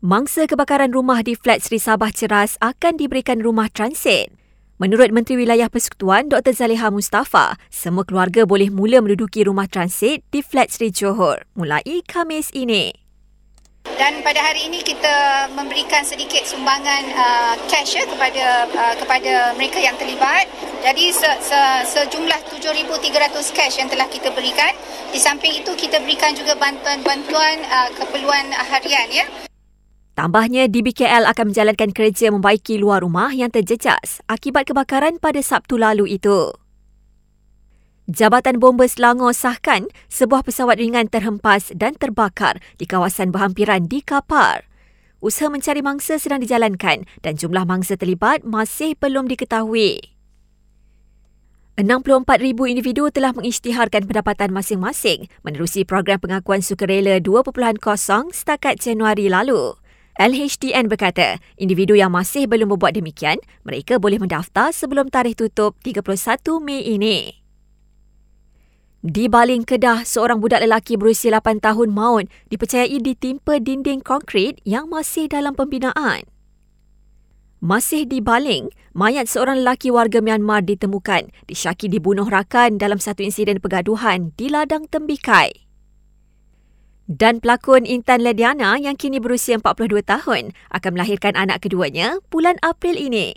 Mangsa kebakaran rumah di Flat Sri Sabah Ceras akan diberikan rumah transit. Menurut Menteri Wilayah Persekutuan Dr. Zaliha Mustafa, semua keluarga boleh mula menduduki rumah transit di Flat Sri Johor mulai Khamis ini. Dan pada hari ini kita memberikan sedikit sumbangan uh, cash ya, kepada uh, kepada mereka yang terlibat. Jadi se, se, sejumlah 7,300 cash yang telah kita berikan. Di samping itu kita berikan juga bantuan-bantuan uh, keperluan harian ya. Tambahnya, DBKL akan menjalankan kerja membaiki luar rumah yang terjejas akibat kebakaran pada Sabtu lalu itu. Jabatan Bomba Selangor sahkan sebuah pesawat ringan terhempas dan terbakar di kawasan berhampiran di Kapar. Usaha mencari mangsa sedang dijalankan dan jumlah mangsa terlibat masih belum diketahui. 64,000 individu telah mengisytiharkan pendapatan masing-masing menerusi program pengakuan sukarela 2.0 setakat Januari lalu. LHDN berkata, individu yang masih belum membuat demikian, mereka boleh mendaftar sebelum tarikh tutup 31 Mei ini. Di Baling Kedah, seorang budak lelaki berusia 8 tahun maut dipercayai ditimpa dinding konkrit yang masih dalam pembinaan. Masih di Baling, mayat seorang lelaki warga Myanmar ditemukan disyaki dibunuh rakan dalam satu insiden pergaduhan di ladang Tembikai. Dan pelakon Intan Lediana yang kini berusia 42 tahun akan melahirkan anak keduanya bulan April ini.